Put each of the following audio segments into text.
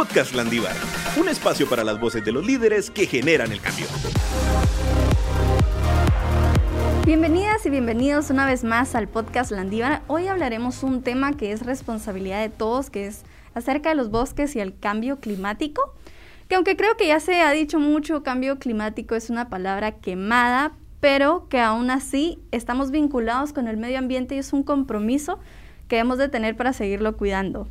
Podcast Landívar, un espacio para las voces de los líderes que generan el cambio. Bienvenidas y bienvenidos una vez más al podcast Landívar. Hoy hablaremos un tema que es responsabilidad de todos, que es acerca de los bosques y el cambio climático. Que aunque creo que ya se ha dicho mucho, cambio climático es una palabra quemada, pero que aún así estamos vinculados con el medio ambiente y es un compromiso que hemos de tener para seguirlo cuidando.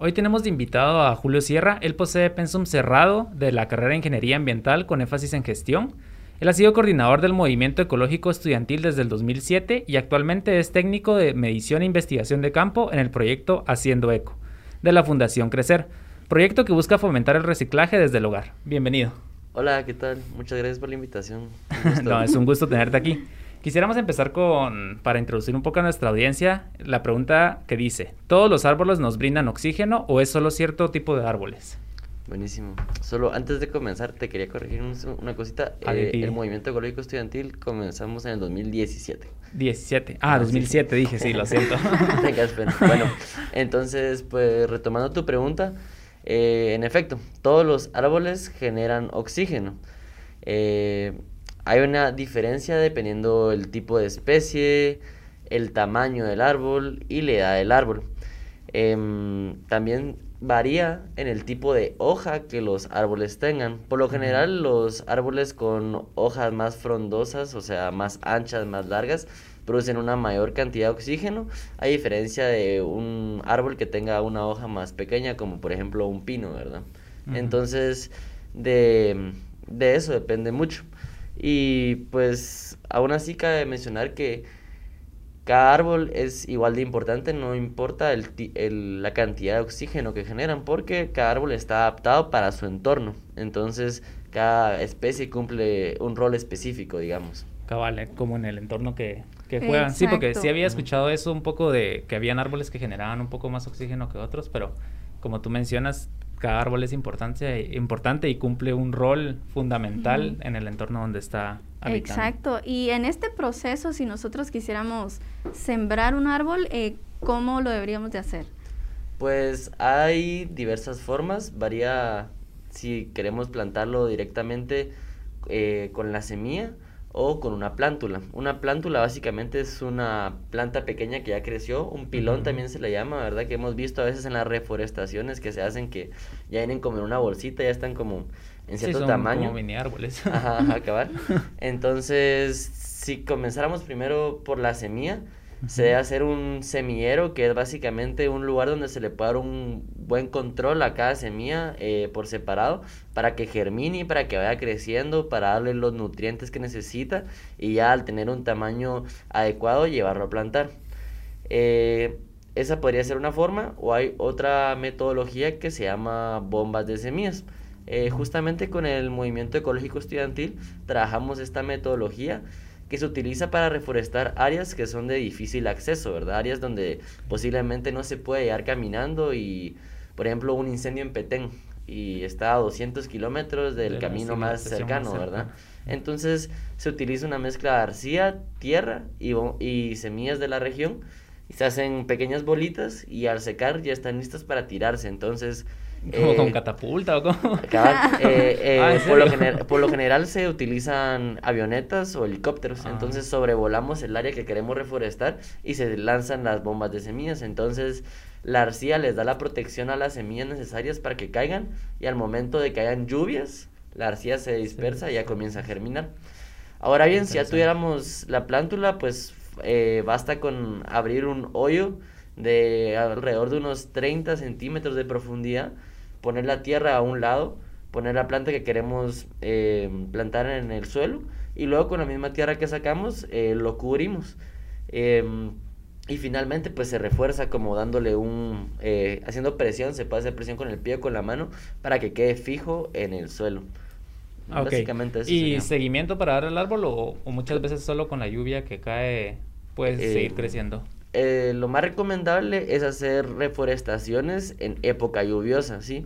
Hoy tenemos de invitado a Julio Sierra. Él posee pensum cerrado de la carrera de Ingeniería Ambiental con énfasis en gestión. Él ha sido coordinador del Movimiento Ecológico Estudiantil desde el 2007 y actualmente es técnico de medición e investigación de campo en el proyecto Haciendo Eco de la Fundación Crecer, proyecto que busca fomentar el reciclaje desde el hogar. Bienvenido. Hola, ¿qué tal? Muchas gracias por la invitación. no, es un gusto tenerte aquí. Quisiéramos empezar con, para introducir un poco a nuestra audiencia, la pregunta que dice, ¿todos los árboles nos brindan oxígeno o es solo cierto tipo de árboles? Buenísimo. Solo antes de comenzar, te quería corregir una cosita. Eh, el movimiento ecológico estudiantil comenzamos en el 2017. 17. Ah, 2007 dije, sí, lo siento. Tengas pena. Bueno, entonces, pues retomando tu pregunta, eh, en efecto, todos los árboles generan oxígeno. Eh, hay una diferencia dependiendo el tipo de especie, el tamaño del árbol y la edad del árbol. Em, también varía en el tipo de hoja que los árboles tengan. Por lo general, los árboles con hojas más frondosas, o sea, más anchas, más largas, producen una mayor cantidad de oxígeno, a diferencia de un árbol que tenga una hoja más pequeña, como por ejemplo un pino, ¿verdad? Entonces, de, de eso depende mucho. Y pues, aún así cabe mencionar que cada árbol es igual de importante, no importa el, la cantidad de oxígeno que generan, porque cada árbol está adaptado para su entorno. Entonces, cada especie cumple un rol específico, digamos. Cabal, eh, como en el entorno que, que juegan. Sí, porque sí había escuchado eso un poco de que habían árboles que generaban un poco más oxígeno que otros, pero como tú mencionas, cada árbol es importante, importante y cumple un rol fundamental en el entorno donde está habitando. Exacto. Y en este proceso, si nosotros quisiéramos sembrar un árbol, eh, ¿cómo lo deberíamos de hacer? Pues hay diversas formas, varía si queremos plantarlo directamente eh, con la semilla o con una plántula. Una plántula básicamente es una planta pequeña que ya creció, un pilón también se le llama, ¿verdad? Que hemos visto a veces en las reforestaciones que se hacen que ya vienen como en una bolsita, ya están como en cierto sí, son tamaño. Como mini árboles. Ajá, ajá, acabar. Entonces, si comenzáramos primero por la semilla, se debe hacer un semillero, que es básicamente un lugar donde se le puede dar un buen control a cada semilla eh, por separado para que germine y para que vaya creciendo, para darle los nutrientes que necesita y ya al tener un tamaño adecuado llevarlo a plantar. Eh, esa podría ser una forma o hay otra metodología que se llama bombas de semillas. Eh, justamente con el movimiento ecológico estudiantil trabajamos esta metodología que se utiliza para reforestar áreas que son de difícil acceso, ¿verdad? Áreas donde posiblemente no se puede llegar caminando y, por ejemplo, un incendio en Petén y está a 200 kilómetros del camino más cercano, ¿verdad? Entonces se utiliza una mezcla de arcilla, tierra y, y semillas de la región y se hacen pequeñas bolitas y al secar ya están listas para tirarse. Entonces ¿Como con eh, catapulta o cómo? Eh, eh, ah, por, lo por, lo general se utilizan avionetas o helicópteros, ah. entonces sobrevolamos el área que queremos reforestar y se lanzan las bombas de semillas, entonces la arcilla les da la protección a las semillas necesarias para que caigan y al momento de que hayan lluvias, la arcilla se dispersa y ya comienza a germinar. Ahora bien, si ya tuviéramos la plántula, pues basta con abrir un hoyo de alrededor de unos 30 centímetros de profundidad poner la tierra a un lado, poner la planta que queremos eh, plantar en el suelo y luego con la misma tierra que sacamos eh, lo cubrimos. Em, y finalmente pues se refuerza como dándole un, eh, haciendo presión, se puede hacer presión con el pie o con la mano para que quede fijo en el suelo. Básicamente eso ¿Y seguimiento para dar el árbol o, muchas veces solo con la lluvia que cae puede seguir creciendo? Eh, lo más recomendable es hacer reforestaciones en época lluviosa, ¿sí?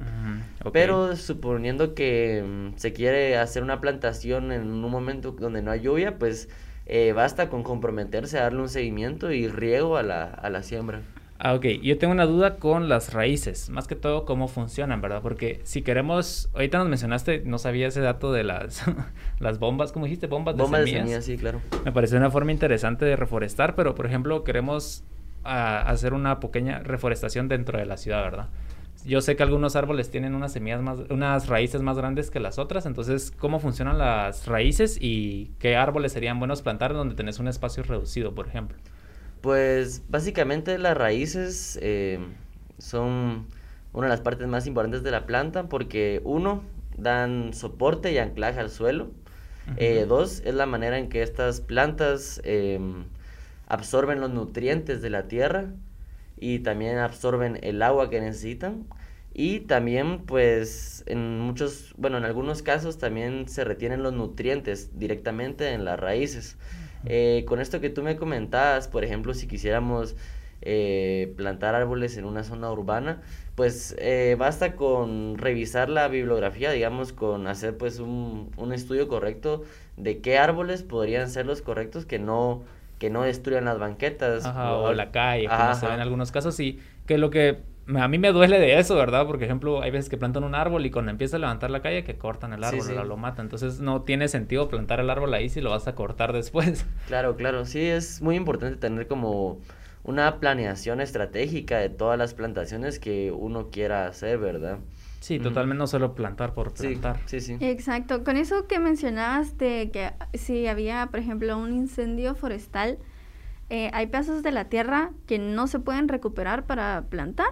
Pero suponiendo que mm, se quiere hacer una plantación en un momento donde no hay lluvia, pues eh, basta con comprometerse a darle un seguimiento y riego a la, a la siembra. Ah, ok. Yo tengo una duda con las raíces, más que todo cómo funcionan, ¿verdad? Porque si queremos, ahorita nos mencionaste, no sabía ese dato de las, las bombas, ¿cómo dijiste? Bombas, Bombas de semillas. de semillas, sí, claro. Me parece una forma interesante de reforestar, pero por ejemplo queremos ah, hacer una pequeña reforestación dentro de la ciudad, ¿verdad? Yo sé que algunos árboles tienen unas semillas más, unas raíces más grandes que las otras, entonces, ¿cómo funcionan las raíces y qué árboles serían buenos plantar donde tenés un espacio reducido, por ejemplo? Pues básicamente las raíces eh, son una de las partes más importantes de la planta porque uno, dan soporte y anclaje al suelo. Eh, dos, es la manera en que estas plantas em, absorben los nutrientes de la tierra y también absorben el agua que necesitan. Y también, pues, en muchos, bueno, en algunos casos también se retienen los nutrientes directamente en las raíces. Eh, con esto que tú me comentabas, por ejemplo, si quisiéramos eh, plantar árboles en una zona urbana, pues eh, basta con revisar la bibliografía, digamos, con hacer pues un, un, estudio correcto de qué árboles podrían ser los correctos que no, que no destruyan las banquetas. o, la calle, como se ve en algunos casos, y que lo que a mí me duele de eso, ¿verdad? Porque, ejemplo, hay veces que plantan un árbol y cuando empieza a levantar la calle que cortan el árbol, Lo, matan. Entonces no tiene sentido plantar el árbol ahí si lo vas a cortar después. Claro, claro. Sí, es muy importante tener como una planeación estratégica de todas las plantaciones que uno quiera hacer, ¿verdad? Sí, totalmente no solo plantar por plantar. Sí, sí, Exacto. Con eso que mencionabas de que si había, por ejemplo, un incendio forestal, eh, hay pedazos de la tierra que no se pueden recuperar para plantar.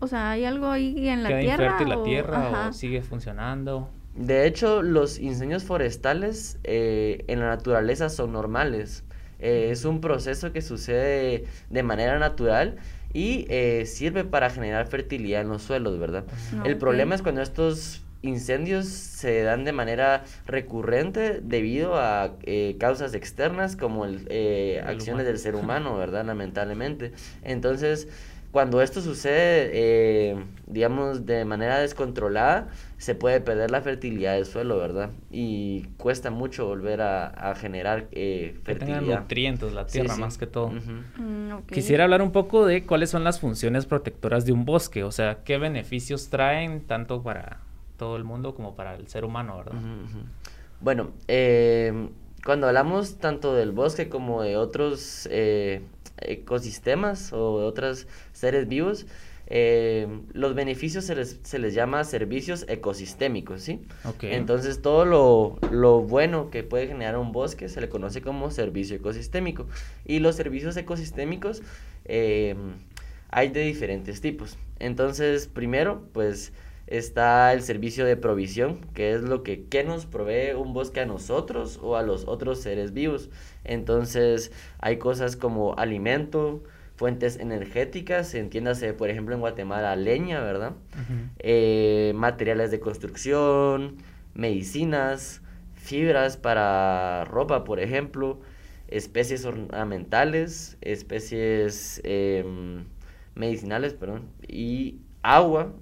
O sea, ¿hay algo ahí en la ¿Queda tierra? infértil la tierra o sigue funcionando? De hecho, los incendios forestales eh, en la naturaleza son normales. Eh, es un proceso que sucede de manera natural y eh, sirve para generar fertilidad en los suelos, ¿verdad? El problema es cuando estos incendios se dan de manera recurrente debido a causas externas como el, acciones del ser humano, ¿verdad? Lamentablemente. Entonces, cuando esto sucede, eh, digamos, de manera descontrolada, se puede perder la fertilidad del suelo, ¿verdad? Y cuesta mucho volver a, generar eh, fertilidad. Que tenga nutrientes la tierra, más que todo. Mm, Quisiera hablar un poco de cuáles son las funciones protectoras de un bosque, o sea, qué beneficios traen tanto para todo el mundo como para el ser humano, ¿verdad? Bueno, eh, cuando hablamos tanto del bosque como de otros eh, ecosistemas o de otros seres vivos, eh, los beneficios se les, se les, llama servicios ecosistémicos, ¿sí? Entonces todo lo, lo, bueno que puede generar un bosque se le conoce como servicio ecosistémico. Y los servicios ecosistémicos eh, hay de diferentes tipos. Entonces, primero, pues está el servicio de provisión, que es lo que, que nos provee un bosque a nosotros o a los otros seres vivos. Entonces hay cosas como alimento, fuentes energéticas, entiéndase por ejemplo en Guatemala leña, ¿verdad? Eh, materiales de construcción, medicinas, fibras para ropa, por ejemplo, especies ornamentales, especies em, medicinales, perdón, y agua,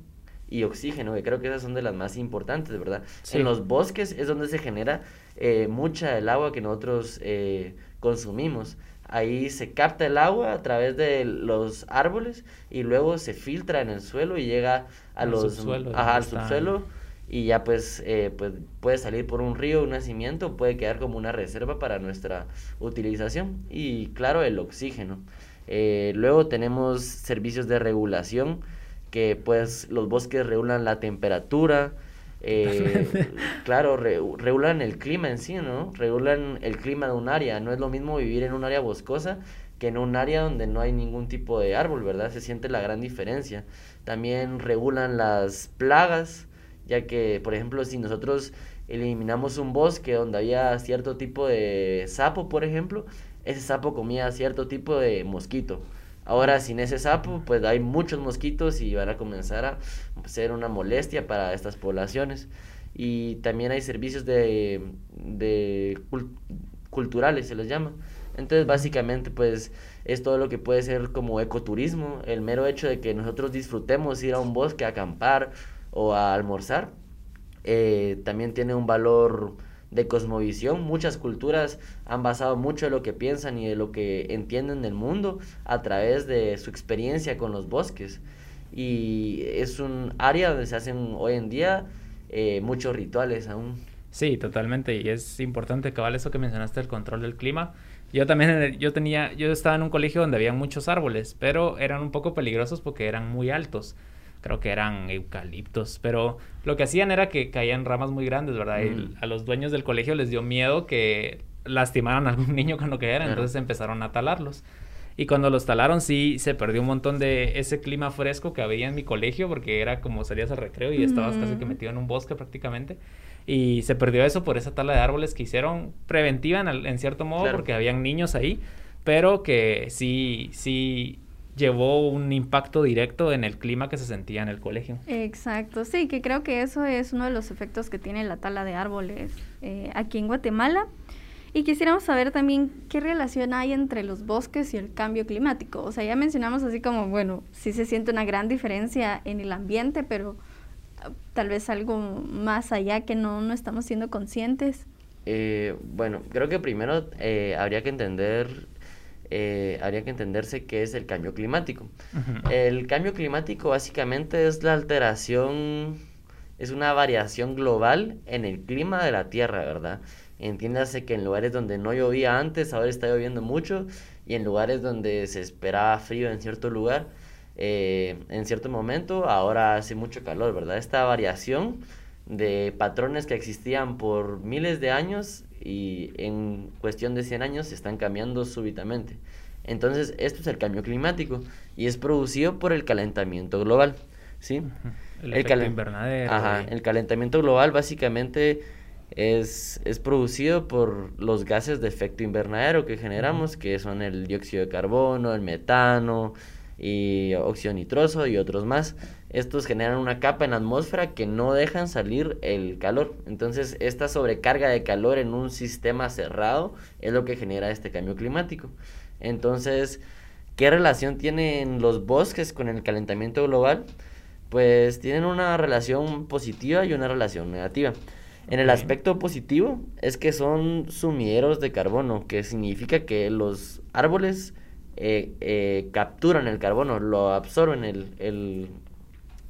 y oxígeno, que creo que esas son de las más importantes, ¿verdad? En los bosques es donde se genera eh, mucha del agua que nosotros eh, consumimos. Ahí se capta el agua a través de los árboles y luego se filtra en el suelo y llega a los, subsuelo, al subsuelo y ya pues, eh, pues puede salir por un río, un nacimiento, puede quedar como una reserva para nuestra utilización y claro el oxígeno. luego tenemos servicios de regulación que pues los bosques regulan la temperatura, eh, claro, regulan el clima en sí, ¿no? Regulan el clima de un área, no es lo mismo vivir en un área boscosa que en un área donde no hay ningún tipo de árbol, ¿verdad? Se siente la gran diferencia. También regulan las plagas, ya que, por ejemplo, si nosotros eliminamos un bosque donde había cierto tipo de sapo, por ejemplo, ese sapo comía cierto tipo de mosquito. Ahora sin ese sapo, pues hay muchos mosquitos y van a comenzar a ser una molestia para estas poblaciones. Y también hay servicios de, de culturales, se les llama. Entonces, básicamente, pues es todo lo que puede ser como ecoturismo, el mero hecho de que nosotros disfrutemos ir a un bosque a acampar o a almorzar, eh, también tiene un valor de cosmovisión. Muchas culturas han basado mucho de lo que piensan y de lo que entienden del mundo a través de su experiencia con los bosques. Y es un área donde se hacen hoy en día eh, muchos rituales aún. Sí, totalmente. Y es importante, cabal, eso que mencionaste, el control del clima. Yo también, yo tenía, yo estaba en un colegio donde había muchos árboles, pero eran un poco peligrosos porque eran muy altos. Creo que eran eucaliptos, pero lo que hacían era que caían ramas muy grandes, ¿verdad? Y Mm. a los dueños del colegio les dio miedo que lastimaran a algún niño cuando cayera, Claro. entonces empezaron a talarlos. Y cuando los talaron, sí, se perdió un montón de ese clima fresco que había en mi colegio, porque era como salías al recreo y estabas casi que Mm. metido en un bosque prácticamente. Y se perdió eso por esa tala de árboles que hicieron preventiva en, cierto modo, Claro. porque habían niños ahí, pero que sí, sí llevó un impacto directo en el clima que se sentía en el colegio. Exacto, sí, que creo que eso es uno de los efectos que tiene la tala de árboles eh, aquí en Guatemala. Y quisiéramos saber también qué relación hay entre los bosques y el cambio climático. O sea, ya mencionamos así como, bueno, sí se siente una gran diferencia en el ambiente, pero ah, tal vez algo más allá que no, no estamos siendo conscientes. Eh, bueno, creo que primero eh, habría que entender, eh, habría que entenderse qué es el cambio climático. El cambio climático básicamente es la alteración, es una variación global en el clima de la Tierra, ¿verdad? Entiéndase que en lugares donde no llovía antes, ahora está lloviendo mucho, y en lugares donde se esperaba frío en cierto lugar, eh, en cierto momento, ahora hace mucho calor, ¿verdad? Esta variación de patrones que existían por miles de años y en cuestión de 100 años se están cambiando súbitamente. Entonces, esto es el cambio climático y es producido por el calentamiento global, ¿sí? El, El efecto calen- invernadero. Ajá, el calentamiento global básicamente es, es producido por los gases de efecto invernadero que generamos, que son el dióxido de carbono, el metano y óxido nitroso y otros más. Estos generan una capa en la atmósfera que no dejan salir el calor. Entonces, esta sobrecarga de calor en un sistema cerrado es lo que genera este cambio climático. Entonces, ¿qué relación tienen los bosques con el calentamiento global? Pues tienen una relación positiva y una relación negativa. En el aspecto positivo es que son sumideros de carbono, que significa que los árboles eh, eh, capturan el carbono, lo absorben, el, el,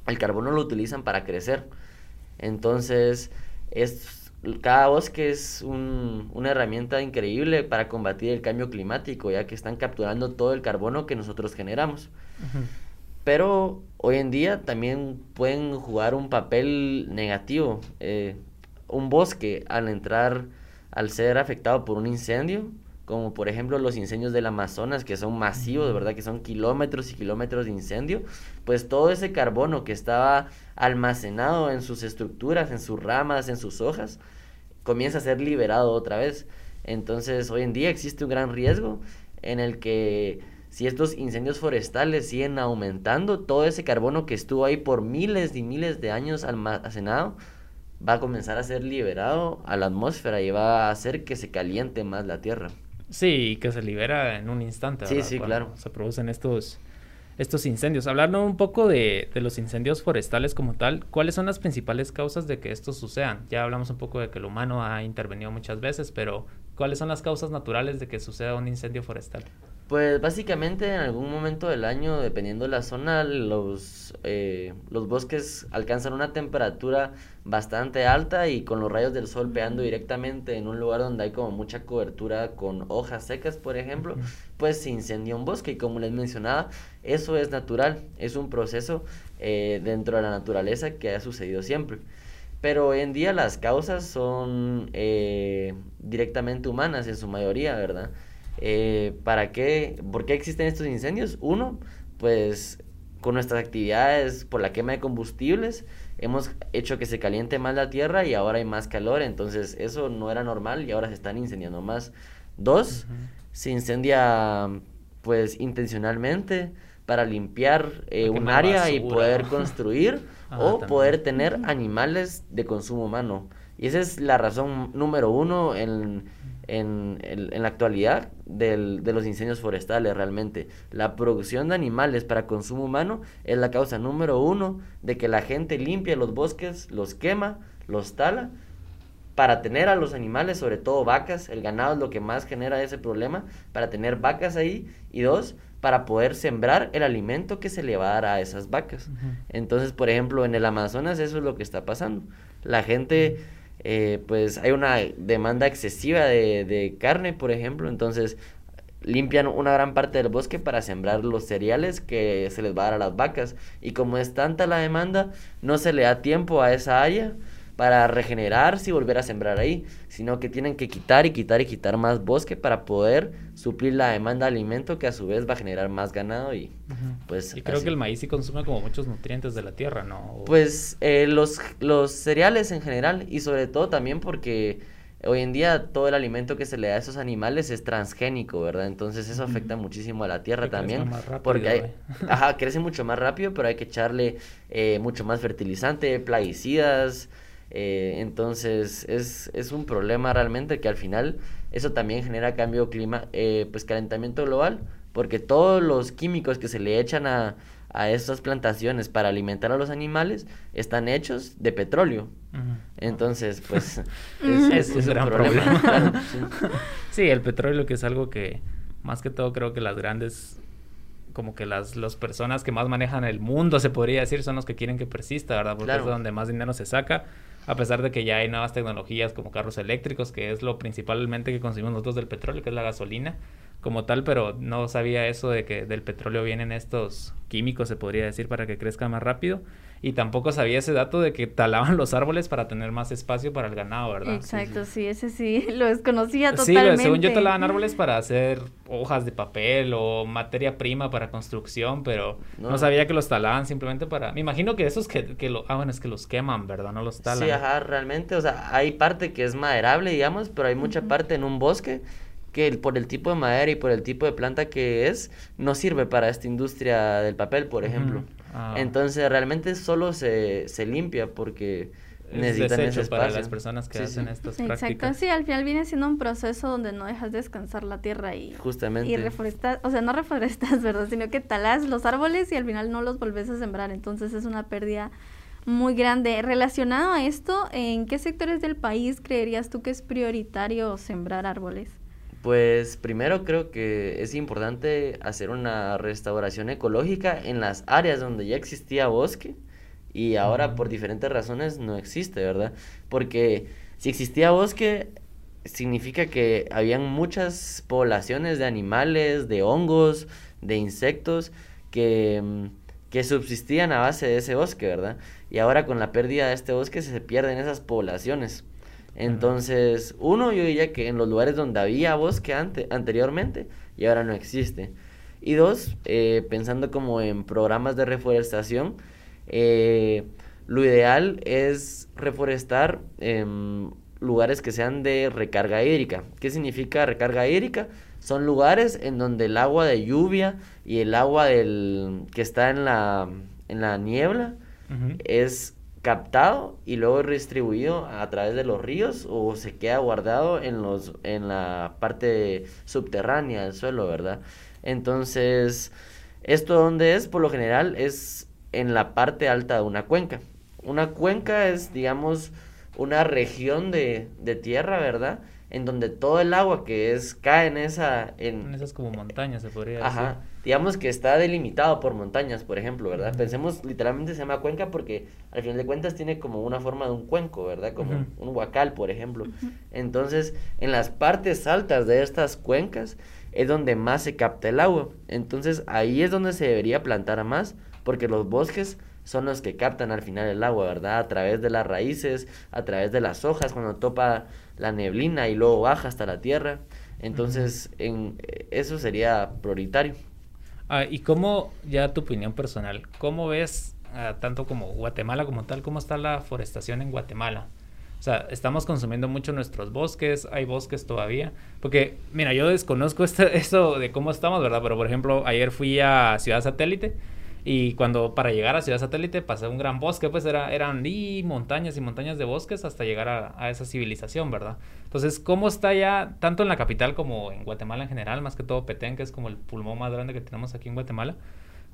el carbono lo utilizan para crecer. Entonces, es, cada bosque es un- una herramienta increíble para combatir el cambio climático, ya que están capturando todo el carbono que nosotros generamos. Pero hoy en día también pueden jugar un papel negativo. Eh, un bosque al entrar, al ser afectado por un incendio, como por ejemplo los incendios del Amazonas, que son masivos, verdad que son kilómetros y kilómetros de incendio, pues todo ese carbono que estaba almacenado en sus estructuras, en sus ramas, en sus hojas, comienza a ser liberado otra vez. Entonces, hoy en día existe un gran riesgo en el que si estos incendios forestales siguen aumentando, todo ese carbono que estuvo ahí por miles y miles de años almacenado va a comenzar a ser liberado a la atmósfera y va a hacer que se caliente más la Tierra. Sí, que se libera en un instante. Sí, sí, Cuando claro. Se producen estos, estos incendios. Hablando un poco de, de los incendios forestales como tal, ¿cuáles son las principales causas de que estos sucedan? Ya hablamos un poco de que el humano ha intervenido muchas veces, pero ¿cuáles son las causas naturales de que suceda un incendio forestal? Pues básicamente en algún momento del año, dependiendo de la zona, los, eh, los bosques alcanzan una temperatura bastante alta y con los rayos del sol pegando directamente en un lugar donde hay como mucha cobertura con hojas secas, por ejemplo, pues se incendia un bosque y como les mencionaba, eso es natural, es un proceso eh, dentro de la naturaleza que ha sucedido siempre. Pero hoy en día las causas son eh, directamente humanas en su mayoría, ¿verdad? Eh, ¿para qué? ¿Por qué existen estos incendios? Uno, pues con nuestras actividades por la quema de combustibles hemos hecho que se caliente más la tierra y ahora hay más calor, entonces eso no era normal y ahora se están incendiando más. Dos, se incendia pues intencionalmente para limpiar eh, un área y poder construir Ah, o también. poder tener animales de consumo humano. Y esa es la razón número uno en, en, en- en la actualidad del- de los incendios forestales realmente. La producción de animales para consumo humano es la causa número uno de que la gente limpia los bosques, los quema, los tala para tener a los animales, sobre todo vacas, el ganado es lo que más genera ese problema, para tener vacas ahí, y dos, para poder sembrar el alimento que se le va a dar a esas vacas. Entonces, por ejemplo, en el Amazonas eso es lo que está pasando. La gente, eh, pues hay una demanda excesiva de, de carne, por ejemplo, entonces limpian una gran parte del bosque para sembrar los cereales que se les va a dar a las vacas. Y como es tanta la demanda, no se le da tiempo a esa área para regenerarse y volver a sembrar ahí, sino que tienen que quitar y quitar y quitar más bosque para poder suplir la demanda de alimento que a su vez va a generar más ganado y pues... Y creo que el maíz sí consume como muchos nutrientes de la tierra, ¿no? Pues eh, los, los cereales en general y sobre todo también porque hoy en día todo el alimento que se le da a esos animales es transgénico, ¿verdad? Entonces eso afecta muchísimo a la tierra también. porque hay, ajá, crece mucho más rápido, pero hay que echarle eh, mucho más fertilizante, plaguicidas. Eh, entonces es, es, un problema realmente que al final eso también genera cambio clima, eh, pues calentamiento global, porque todos los químicos que se le echan a, a estas plantaciones para alimentar a los animales están hechos de petróleo. Entonces, pues, es, un, gran problema. sí. el petróleo que es algo que, más que todo, creo que las grandes, como que las, las personas que más manejan el mundo, se podría decir, son los que quieren que persista, ¿verdad? Porque es donde más dinero se saca a pesar de que ya hay nuevas tecnologías como carros eléctricos, que es lo principalmente que consumimos nosotros del petróleo, que es la gasolina como tal, pero no sabía eso de que del petróleo vienen estos químicos, se podría decir, para que crezca más rápido. Y tampoco sabía ese dato de que talaban los árboles para tener más espacio para el ganado, ¿verdad? Exacto, sí, ese sí, lo desconocía totalmente. Sí, según yo talaban árboles para hacer hojas de papel o materia prima para construcción, pero no, sabía que los talaban simplemente para... Me imagino que esos que, que lo... Ah, bueno, es que los queman, ¿verdad? No los talan. Sí, ajá, realmente, o sea, hay parte que es maderable, digamos, pero hay mucha parte en un bosque que por el tipo de madera y por el tipo de planta que es, no sirve para esta industria del papel, por ejemplo. Ah. Entonces realmente solo se, se limpia porque necesitan ese espacio. para las personas que hacen estas prácticas. Exacto, sí, al final viene siendo un proceso donde no dejas descansar la tierra y... Justamente. Y reforestas, o sea, no reforestas, ¿verdad? Sino que talas los árboles y al final no los volvés a sembrar, entonces es una pérdida muy grande. Relacionado a esto, ¿en qué sectores del país creerías tú que es prioritario sembrar árboles? Pues primero creo que es importante hacer una restauración ecológica en las áreas donde ya existía bosque y ahora por diferentes razones no existe, ¿verdad? Porque si existía bosque significa que habían muchas poblaciones de animales, de hongos, de insectos que, que subsistían a base de ese bosque, ¿verdad? Y ahora con la pérdida de este bosque se pierden esas poblaciones. Entonces, uno, yo diría que en los lugares donde había bosque ante, anteriormente y ahora no existe. Y dos, eh, pensando como en programas de reforestación, eh, lo ideal es reforestar en lugares que sean de recarga hídrica. ¿Qué significa recarga hídrica? Son lugares en donde el agua de lluvia y el agua del, que está en la, en la niebla es captado y luego redistribuido a través de los ríos o se queda guardado en los en la parte subterránea del suelo, ¿verdad? Entonces, esto donde es por lo general es en la parte alta de una cuenca. Una cuenca es, digamos, una región de, de tierra, ¿verdad? En donde todo el agua que es cae en esa en, esas como montañas se podría Ajá digamos que está delimitado por montañas, por ejemplo, ¿verdad? Pensemos, literalmente se llama cuenca porque al final de cuentas tiene como una forma de un cuenco, ¿verdad? Como un huacal, por ejemplo. Entonces, en las partes altas de estas cuencas es donde más se capta el agua. Entonces, ahí es donde se debería plantar más porque los bosques son los que captan al final el agua, ¿verdad? A través de las raíces, a través de las hojas, cuando topa la neblina y luego baja hasta la tierra. Entonces, en, eso sería prioritario. Ah, y cómo, ya tu opinión personal, ¿cómo ves tanto como Guatemala como tal, cómo está la forestación en Guatemala? O sea, estamos consumiendo mucho nuestros bosques, hay bosques todavía. Porque, mira, yo desconozco este, eso de cómo estamos, ¿verdad? Pero, por ejemplo, ayer fui a Ciudad Satélite y cuando para llegar a Ciudad Satélite pasé un gran bosque, pues era, eran y montañas y montañas de bosques hasta llegar a, esa civilización, ¿verdad? Entonces, ¿cómo está ya, tanto en la capital como en Guatemala en general, más que todo Petén, que es como el pulmón más grande que tenemos aquí en Guatemala?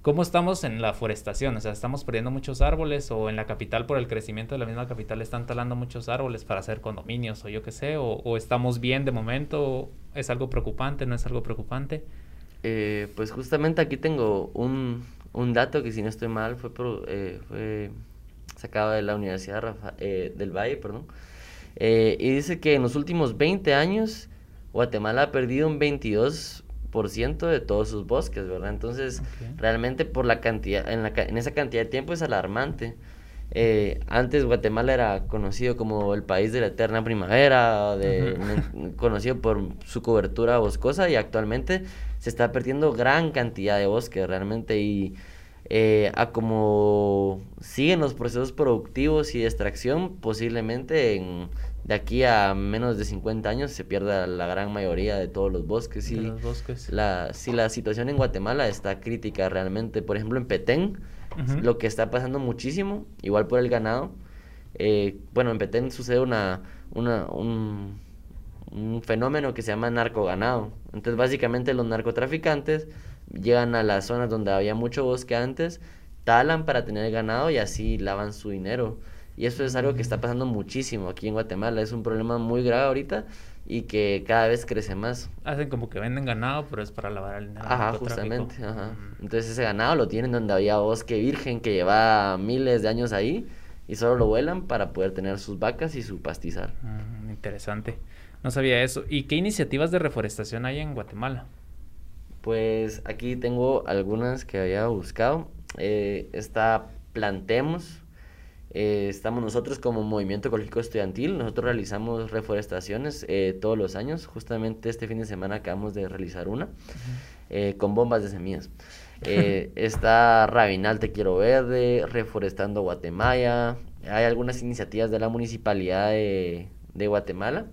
¿Cómo estamos en la forestación? O sea, ¿estamos perdiendo muchos árboles o en la capital por el crecimiento de la misma capital están talando muchos árboles para hacer condominios o yo qué sé? ¿O, estamos bien de momento? ¿Es algo preocupante? ¿No es algo preocupante? Eh, pues justamente aquí tengo un, un, dato que si no estoy mal fue, eh, fue sacado de la Universidad eh, del Valle, perdón. y dice que en los últimos 20 años Guatemala ha perdido un 22 de todos sus bosques, ¿verdad? Entonces, realmente por la cantidad, en, la, en esa cantidad de tiempo es alarmante. Eh, antes Guatemala era conocido como el país de la eterna primavera, de, conocido por su cobertura boscosa y actualmente se está perdiendo gran cantidad de bosques realmente y eh, a como siguen los procesos productivos y de extracción, posiblemente en de aquí a menos de 50 años se pierda la gran mayoría de todos los bosques. Y los bosques. La, si la situación en Guatemala está crítica realmente, por ejemplo en Petén, lo que está pasando muchísimo, igual por el ganado, eh, bueno, en Petén sucede una, una, un, un fenómeno que se llama narcoganado. Entonces básicamente los narcotraficantes llegan a las zonas donde había mucho bosque antes, talan para tener ganado y así lavan su dinero. Y eso es algo que está pasando muchísimo aquí en Guatemala. Es un problema muy grave ahorita y que cada vez crece más. Hacen como que venden ganado, pero es para lavar el dinero. Ajá, justamente. Ajá. Mm. Entonces ese ganado lo tienen donde había bosque virgen que lleva miles de años ahí y solo lo vuelan para poder tener sus vacas y su pastizal. Mm, interesante. No sabía eso. ¿Y qué iniciativas de reforestación hay en Guatemala? Pues aquí tengo algunas que había buscado. Eh, está Plantemos, eh, estamos nosotros como Movimiento Ecológico Estudiantil, nosotros realizamos reforestaciones eh, todos los años, justamente este fin de semana acabamos de realizar una con bombas de semillas. está Rabinal Te Quiero Verde, Reforestando Guatemala, hay algunas iniciativas de la Municipalidad de, de Guatemala,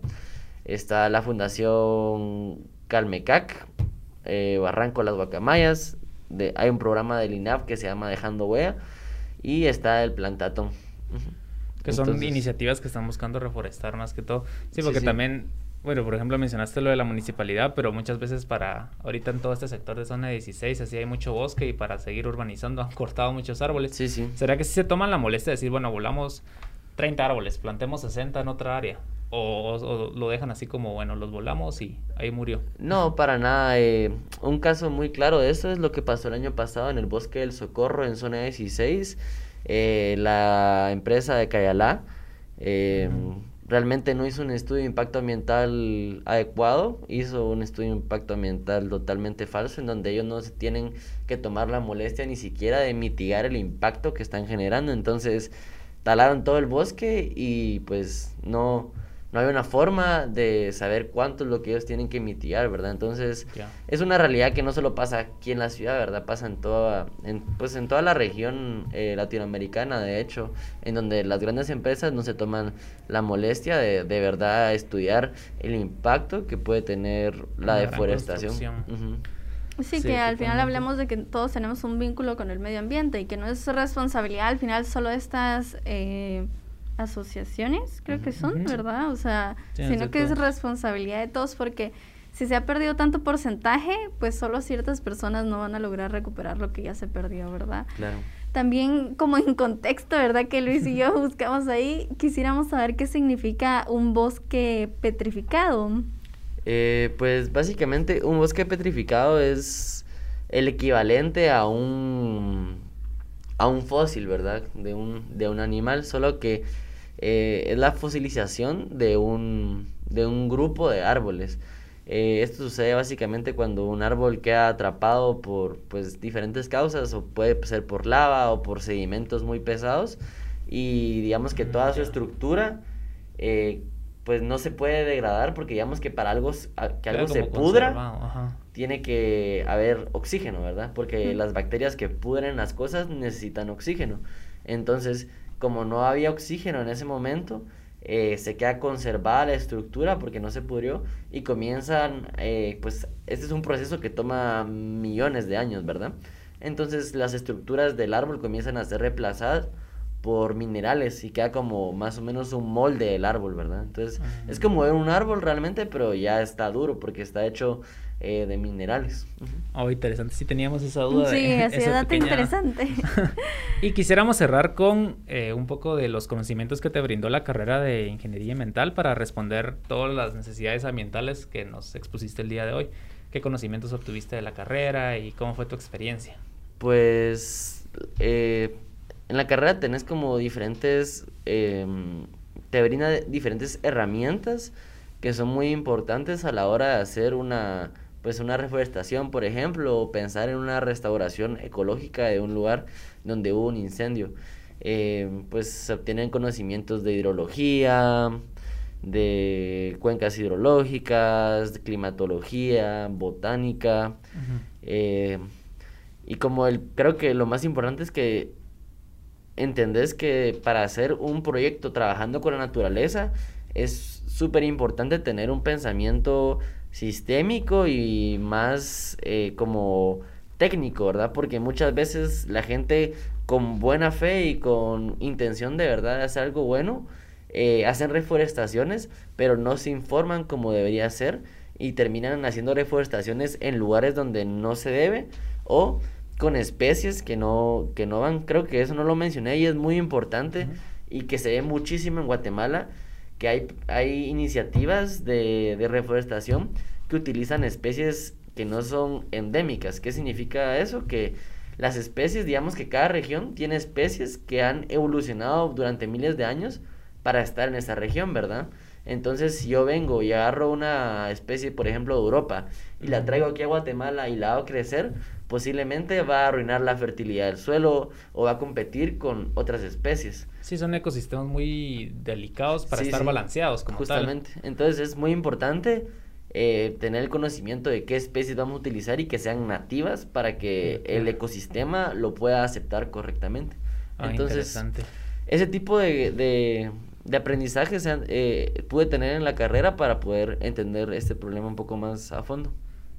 está la Fundación Calmecac, Barranco Las Guacamayas, de, hay un programa del INAF que se llama Dejando Huella y está el Plantatón. Que son iniciativas que están buscando reforestar más que todo. Sí, porque también, bueno, por ejemplo, mencionaste lo de la municipalidad, pero muchas veces para, ahorita en todo este sector de zona 16, así hay mucho bosque y para seguir urbanizando han cortado muchos árboles. Sí, sí. ¿Será que si se toman la molestia de decir, bueno, volamos 30 árboles, plantemos 60 en otra área? O, lo dejan así como, bueno, los volamos y ahí murió. No, para nada. Eh, un caso muy claro de eso es lo que pasó el año pasado en el bosque del Socorro en zona 16 eh, la empresa de Cayalá eh, realmente no hizo un estudio de impacto ambiental adecuado, hizo un estudio de impacto ambiental totalmente falso, en donde ellos no se tienen que tomar la molestia ni siquiera de mitigar el impacto que están generando. Entonces, talaron todo el bosque y pues no no hay una forma de saber cuánto es lo que ellos tienen que mitigar, ¿verdad? Entonces, es una realidad que no solo pasa aquí en la ciudad, ¿verdad? Pasa en toda, en, pues en toda la región eh, latinoamericana, de hecho, en donde las grandes empresas no se toman la molestia de, de verdad estudiar el impacto que puede tener la, deforestación. Sí, que al final hablamos de que todos tenemos un vínculo con el medio ambiente y que no es responsabilidad al final solo estas... Eh, asociaciones, creo que son, ¿verdad? O sea, sino que es responsabilidad de todos porque si se ha perdido tanto porcentaje, pues solo ciertas personas no van a lograr recuperar lo que ya se perdió, ¿verdad? Claro. También como en contexto, ¿verdad? Que Luis y yo buscamos ahí, quisiéramos saber qué significa un bosque petrificado. Eh, pues básicamente un bosque petrificado es el equivalente a un a un fósil, ¿verdad? De un, de un animal, solo que eh, es la fosilización de un, de un grupo de árboles. Eh, esto sucede básicamente cuando un árbol queda atrapado por pues, diferentes causas, o puede ser por lava o por sedimentos muy pesados, y digamos que toda su estructura eh, pues no se puede degradar porque digamos que para algo que algo se pudra tiene que haber oxígeno, ¿verdad? Porque las bacterias que pudren las cosas necesitan oxígeno. Entonces, como no había oxígeno en ese momento, eh, se queda conservada la estructura porque no se pudrió y comienzan, eh, pues este es un proceso que toma millones de años, ¿verdad? Entonces las estructuras del árbol comienzan a ser reemplazadas por minerales y queda como más o menos un molde del árbol, ¿verdad? Entonces es como ver un árbol realmente, pero ya está duro porque está hecho eh, de minerales. Oh, interesante, sí teníamos esa duda. Sí, de, así dato interesante. y quisiéramos cerrar con eh, un poco de los conocimientos que te brindó la carrera de ingeniería ambiental para responder todas las necesidades ambientales que nos expusiste el día de hoy. ¿Qué conocimientos obtuviste de la carrera y cómo fue tu experiencia? Pues eh, en la carrera tenés como diferentes, em, te brinda diferentes herramientas que son muy importantes a la hora de hacer una, pues una reforestación, por ejemplo, o pensar en una restauración ecológica de un lugar donde hubo un incendio. Em, pues se obtienen conocimientos de hidrología, de cuencas hidrológicas, de climatología, botánica. Eh, y como el, creo que lo más importante es que entendés que para hacer un proyecto trabajando con la naturaleza es súper importante tener un pensamiento sistémico y más eh, como técnico, ¿verdad? Porque muchas veces la gente con buena fe y con intención de verdad de hacer algo bueno, eh, hacen reforestaciones, pero no se informan como debería ser y terminan haciendo reforestaciones en lugares donde no se debe o con especies que no, que no van, creo que eso no lo mencioné y es muy importante y que se ve muchísimo en Guatemala, que hay, hay iniciativas de, de reforestación que utilizan especies que no son endémicas. ¿Qué significa eso? Que las especies, digamos que cada región tiene especies que han evolucionado durante miles de años para estar en esa región, ¿verdad? Entonces, si yo vengo y agarro una especie, por ejemplo, de Europa, y la traigo aquí a Guatemala y la hago crecer, posiblemente va a arruinar la fertilidad del suelo o va a competir con otras especies. Sí, son ecosistemas muy delicados para estar balanceados, como Justamente. Entonces, es muy importante eh, tener el conocimiento de qué especies vamos a utilizar y que sean nativas para que el ecosistema lo pueda aceptar correctamente. Ah, Entonces, ese tipo de, de aprendizaje eh, pude tener en la carrera para poder entender este problema un poco más a fondo.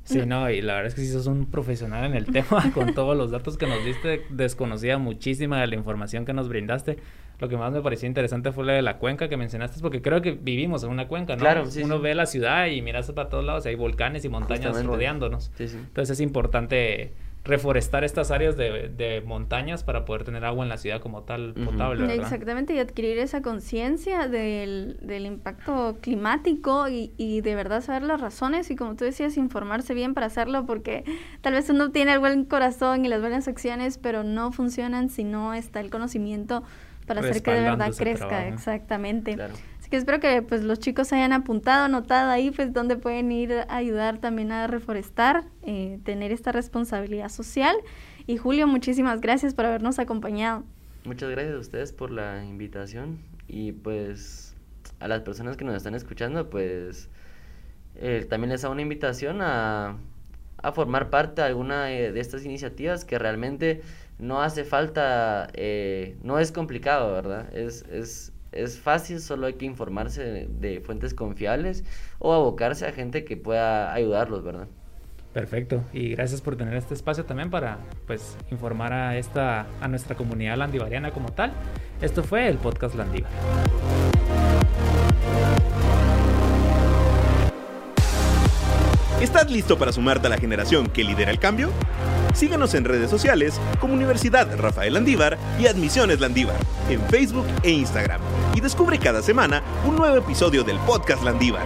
Sí, no, y la verdad es que si sos un profesional en el tema, con todos los datos que nos diste, desconocía muchísima de la información que nos brindaste. Lo que más me pareció interesante fue la de la cuenca que mencionaste, porque creo que vivimos en una cuenca, ¿no? Claro, sí, Uno ve la ciudad y miras para todos lados y hay volcanes y montañas rodeándonos. Sí, sí. Entonces es importante reforestar estas áreas de, de, montañas para poder tener agua en la ciudad como tal potable. ¿verdad? Exactamente, y adquirir esa conciencia del, del, impacto climático y, y, de verdad saber las razones y como tú decías, informarse bien para hacerlo porque tal vez uno tiene el buen corazón y las buenas acciones, pero no funcionan si no está el conocimiento para hacer que de verdad crezca. Exactamente. Claro. Así que espero que pues los chicos hayan apuntado, anotado ahí pues donde pueden ir a ayudar también a reforestar, eh, tener esta responsabilidad social. Y Julio, muchísimas gracias por habernos acompañado. Muchas gracias a ustedes por la invitación y pues a las personas que nos están escuchando pues eh, también les hago una invitación a, a formar parte de alguna de estas iniciativas que realmente no hace falta, eh, no es complicado, ¿verdad? Es, es, es fácil, solo hay que informarse de, fuentes confiables o abocarse a gente que pueda ayudarlos, ¿verdad? Perfecto, y gracias por tener este espacio también para pues informar a esta a nuestra comunidad landivariana como tal. Esto fue el podcast Landiva. ¿Estás listo para sumarte a la generación que lidera el cambio? Síguenos en redes sociales como Universidad Rafael Landívar y Admisiones Landívar en Facebook e Instagram y descubre cada semana un nuevo episodio del podcast Landívar.